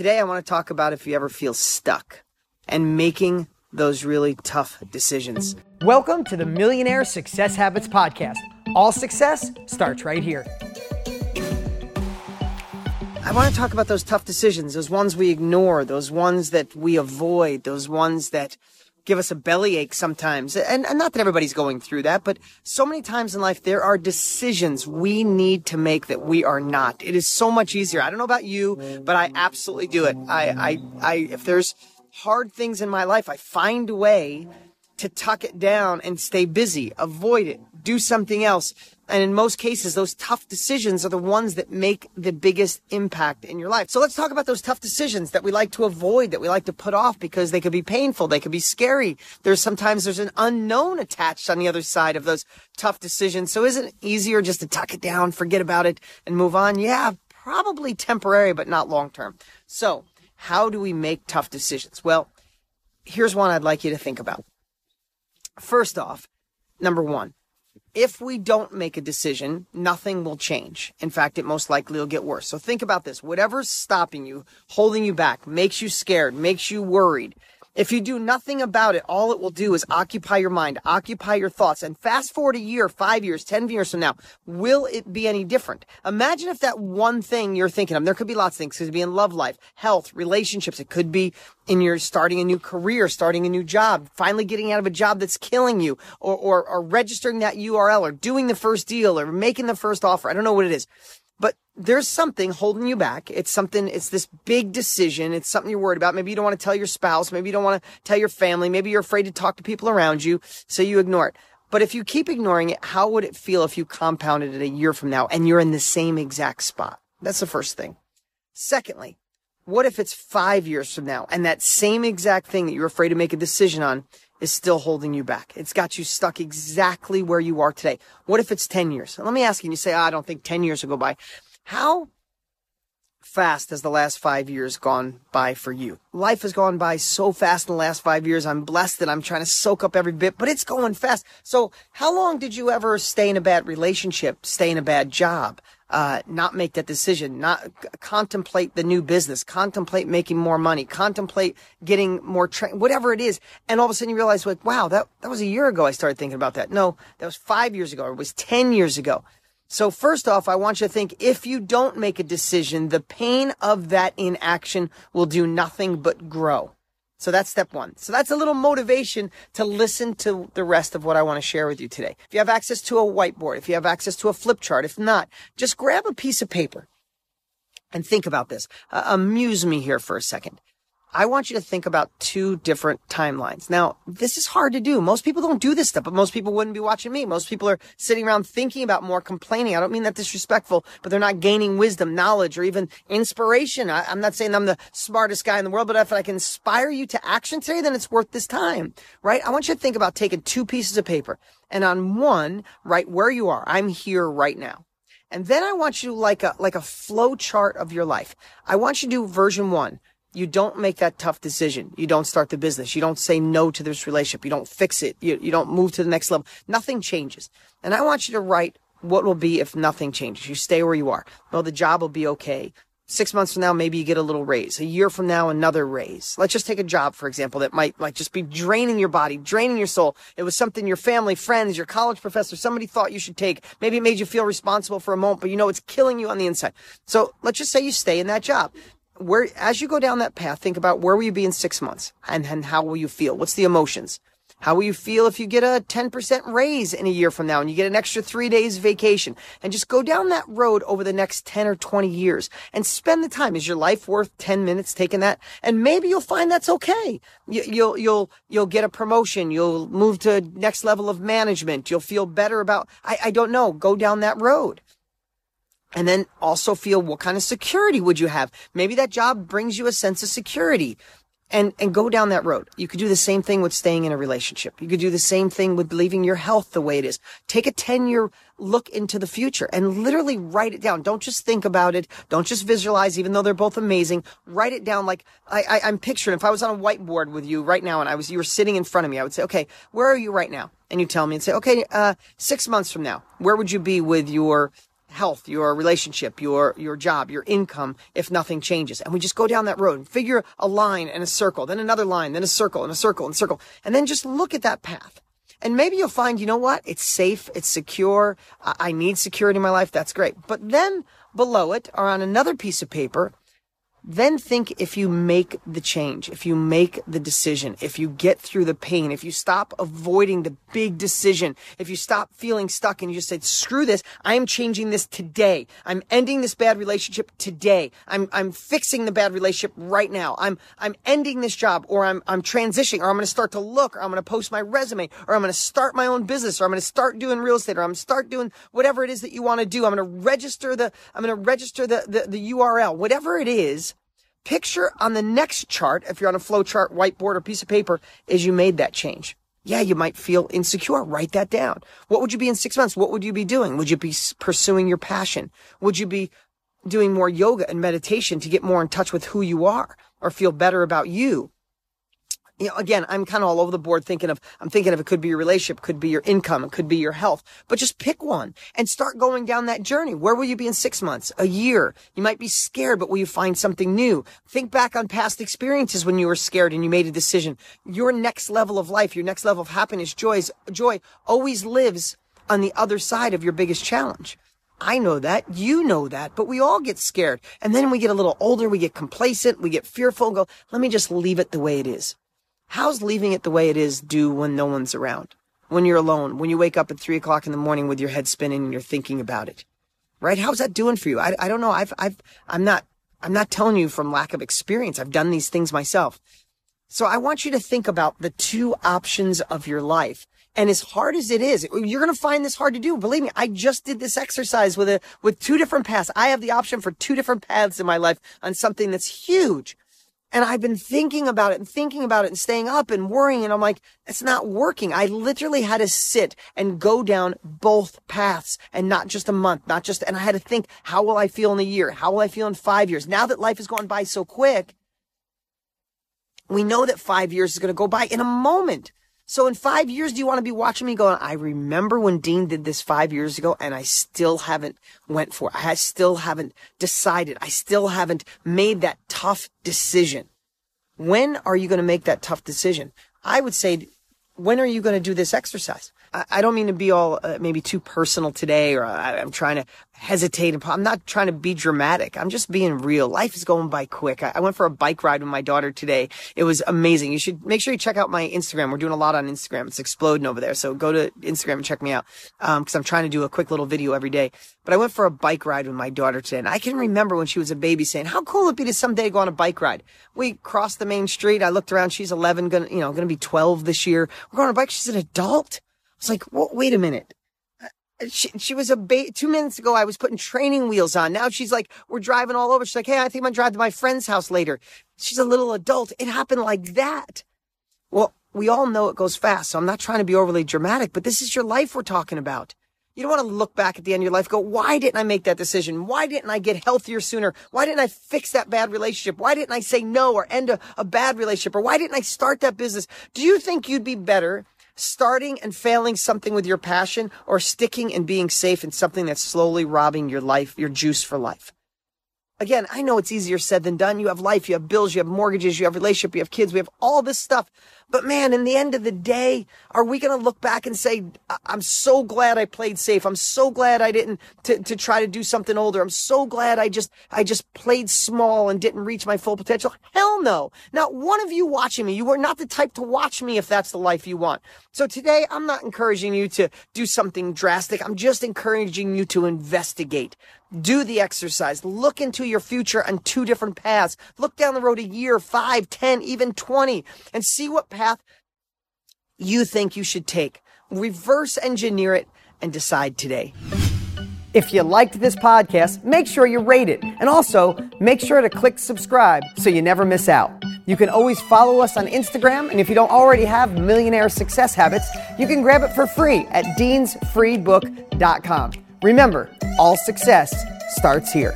Today, I want to talk about if you ever feel stuck and making those really tough decisions. Welcome to the Millionaire Success Habits Podcast. All success starts right here. I want to talk about those tough decisions, those ones we ignore, those ones that we avoid, those ones that give us a bellyache sometimes. And, and, not that everybody's going through that, but so many times in life, there are decisions we need to make that we are not. It is so much easier. I don't know about you, but I absolutely do it. I, I, I, if there's hard things in my life, I find a way to tuck it down and stay busy, avoid it, do something else. And in most cases, those tough decisions are the ones that make the biggest impact in your life. So let's talk about those tough decisions that we like to avoid, that we like to put off because they could be painful. They could be scary. There's sometimes there's an unknown attached on the other side of those tough decisions. So isn't it easier just to tuck it down, forget about it and move on? Yeah, probably temporary, but not long term. So how do we make tough decisions? Well, here's one I'd like you to think about. First off, number one, if we don't make a decision, nothing will change. In fact, it most likely will get worse. So think about this. Whatever's stopping you, holding you back, makes you scared, makes you worried, if you do nothing about it, all it will do is occupy your mind, occupy your thoughts. And fast forward a year, five years, 10 years from now, will it be any different? Imagine if that one thing you're thinking of, there could be lots of things. It could be in love life, health, relationships. It could be in your starting a new career, starting a new job, finally getting out of a job that's killing you, or, or, or registering that URL, or doing the first deal, or making the first offer. I don't know what it is. But there's something holding you back. It's something, it's this big decision. It's something you're worried about. Maybe you don't want to tell your spouse. Maybe you don't want to tell your family. Maybe you're afraid to talk to people around you. So you ignore it. But if you keep ignoring it, how would it feel if you compounded it a year from now and you're in the same exact spot? That's the first thing. Secondly, what if it's five years from now and that same exact thing that you're afraid to make a decision on is still holding you back. It's got you stuck exactly where you are today. What if it's 10 years? Let me ask you, and you say, oh, I don't think 10 years will go by. How fast has the last five years gone by for you? Life has gone by so fast in the last five years. I'm blessed that I'm trying to soak up every bit, but it's going fast. So how long did you ever stay in a bad relationship, stay in a bad job? Uh, not make that decision, not c- contemplate the new business, contemplate making more money, contemplate getting more train, whatever it is. And all of a sudden you realize like, wow, that, that was a year ago I started thinking about that. No, that was five years ago it was 10 years ago. So first off, I want you to think if you don't make a decision, the pain of that inaction will do nothing but grow. So that's step one. So that's a little motivation to listen to the rest of what I want to share with you today. If you have access to a whiteboard, if you have access to a flip chart, if not, just grab a piece of paper and think about this. Uh, amuse me here for a second. I want you to think about two different timelines. Now, this is hard to do. Most people don't do this stuff, but most people wouldn't be watching me. Most people are sitting around thinking about more complaining. I don't mean that disrespectful, but they're not gaining wisdom, knowledge, or even inspiration. I, am not saying I'm the smartest guy in the world, but if I can inspire you to action today, then it's worth this time, right? I want you to think about taking two pieces of paper and on one, write where you are. I'm here right now. And then I want you like a, like a flow chart of your life. I want you to do version one you don't make that tough decision. You don't start the business. You don't say no to this relationship. You don't fix it. You, you don't move to the next level. Nothing changes. And I want you to write what will be if nothing changes. You stay where you are. Well, the job will be okay. Six months from now, maybe you get a little raise. A year from now, another raise. Let's just take a job, for example, that might like just be draining your body, draining your soul. It was something your family, friends, your college professor, somebody thought you should take. Maybe it made you feel responsible for a moment, but you know it's killing you on the inside. So let's just say you stay in that job where as you go down that path, think about where will you be in six months and, and how will you feel? What's the emotions? How will you feel if you get a 10% raise in a year from now and you get an extra three days vacation? And just go down that road over the next 10 or 20 years and spend the time. Is your life worth 10 minutes taking that? And maybe you'll find that's okay. You, you'll, you'll, you'll get a promotion. You'll move to next level of management. You'll feel better about, I, I don't know. Go down that road and then also feel what kind of security would you have? Maybe that job brings you a sense of security and, and go down that road. You could do the same thing with staying in a relationship. You could do the same thing with leaving your health the way it is. Take a 10 year look into the future and literally write it down. Don't just think about it. Don't just visualize, even though they're both amazing. Write it down like I, I, am picturing if I was on a whiteboard with you right now and I was, you were sitting in front of me, I would say, okay, where are you right now? And you tell me and say, okay, uh, six months from now, where would you be with your health, your relationship, your, your job, your income, if nothing changes. And we just go down that road and figure a line and a circle, then another line, then a circle and a circle and a circle. And then just look at that path. And maybe you'll find, you know what? It's safe. It's secure. I need security in my life. That's great. But then below it or on another piece of paper, then think if you make the change, if you make the decision, if you get through the pain, if you stop avoiding the big decision, if you stop feeling stuck and you just say, screw this, I am changing this today. I'm ending this bad relationship today. I'm, I'm fixing the bad relationship right now. I'm, I'm ending this job or I'm, I'm transitioning or I'm going to start to look or I'm going to post my resume or I'm going to start my own business or I'm going to start doing real estate or I'm going to start doing whatever it is that you want to do. I'm going to register the, I'm going to register the, the, the URL, whatever it is Picture on the next chart, if you're on a flow chart, whiteboard, or piece of paper, is you made that change. Yeah, you might feel insecure. Write that down. What would you be in six months? What would you be doing? Would you be pursuing your passion? Would you be doing more yoga and meditation to get more in touch with who you are or feel better about you? You know, again, I'm kind of all over the board thinking of, I'm thinking of it could be your relationship, could be your income, it could be your health, but just pick one and start going down that journey. Where will you be in six months, a year? You might be scared, but will you find something new? Think back on past experiences when you were scared and you made a decision. Your next level of life, your next level of happiness, joys, joy always lives on the other side of your biggest challenge. I know that. You know that. But we all get scared. And then we get a little older. We get complacent. We get fearful and go, let me just leave it the way it is. How's leaving it the way it is do when no one's around? When you're alone, when you wake up at three o'clock in the morning with your head spinning and you're thinking about it, right? How's that doing for you? I, I don't know. I've, I've, I'm not, I'm not telling you from lack of experience. I've done these things myself. So I want you to think about the two options of your life. And as hard as it is, you're going to find this hard to do. Believe me, I just did this exercise with a, with two different paths. I have the option for two different paths in my life on something that's huge. And I've been thinking about it and thinking about it and staying up and worrying. And I'm like, it's not working. I literally had to sit and go down both paths and not just a month, not just, and I had to think, how will I feel in a year? How will I feel in five years? Now that life has gone by so quick, we know that five years is going to go by in a moment. So in five years, do you want to be watching me going, I remember when Dean did this five years ago and I still haven't went for it. I still haven't decided. I still haven't made that tough decision. When are you going to make that tough decision? I would say, when are you going to do this exercise? I, don't mean to be all uh, maybe too personal today, or I, am trying to hesitate. I'm not trying to be dramatic. I'm just being real. Life is going by quick. I, I, went for a bike ride with my daughter today. It was amazing. You should make sure you check out my Instagram. We're doing a lot on Instagram. It's exploding over there. So go to Instagram and check me out. Um, cause I'm trying to do a quick little video every day. But I went for a bike ride with my daughter today. And I can remember when she was a baby saying, how cool would it be to someday go on a bike ride? We crossed the main street. I looked around. She's 11, gonna, you know, gonna be 12 this year. We're going on a bike. She's an adult was like, well, wait a minute. Uh, she, she was a ba- two minutes ago. I was putting training wheels on. Now she's like, we're driving all over. She's like, Hey, I think I'm gonna drive to my friend's house later. She's a little adult. It happened like that. Well, we all know it goes fast. So I'm not trying to be overly dramatic, but this is your life we're talking about. You don't want to look back at the end of your life, go, why didn't I make that decision? Why didn't I get healthier sooner? Why didn't I fix that bad relationship? Why didn't I say no or end a, a bad relationship? Or why didn't I start that business? Do you think you'd be better starting and failing something with your passion or sticking and being safe in something that's slowly robbing your life, your juice for life. Again, I know it's easier said than done. You have life, you have bills, you have mortgages, you have relationship, you have kids, we have all this stuff. But man, in the end of the day, are we going to look back and say, I'm so glad I played safe. I'm so glad I didn't to, to try to do something older. I'm so glad I just, I just played small and didn't reach my full potential. Hell no. Not one of you watching me. You are not the type to watch me if that's the life you want. So today, I'm not encouraging you to do something drastic. I'm just encouraging you to investigate. Do the exercise. Look into your future on two different paths. Look down the road a year, five, ten, even 20 and see what path you think you should take. Reverse engineer it and decide today. If you liked this podcast, make sure you rate it. And also, make sure to click subscribe so you never miss out. You can always follow us on Instagram, and if you don't already have Millionaire Success Habits, you can grab it for free at deansfreebook.com. Remember, all success starts here.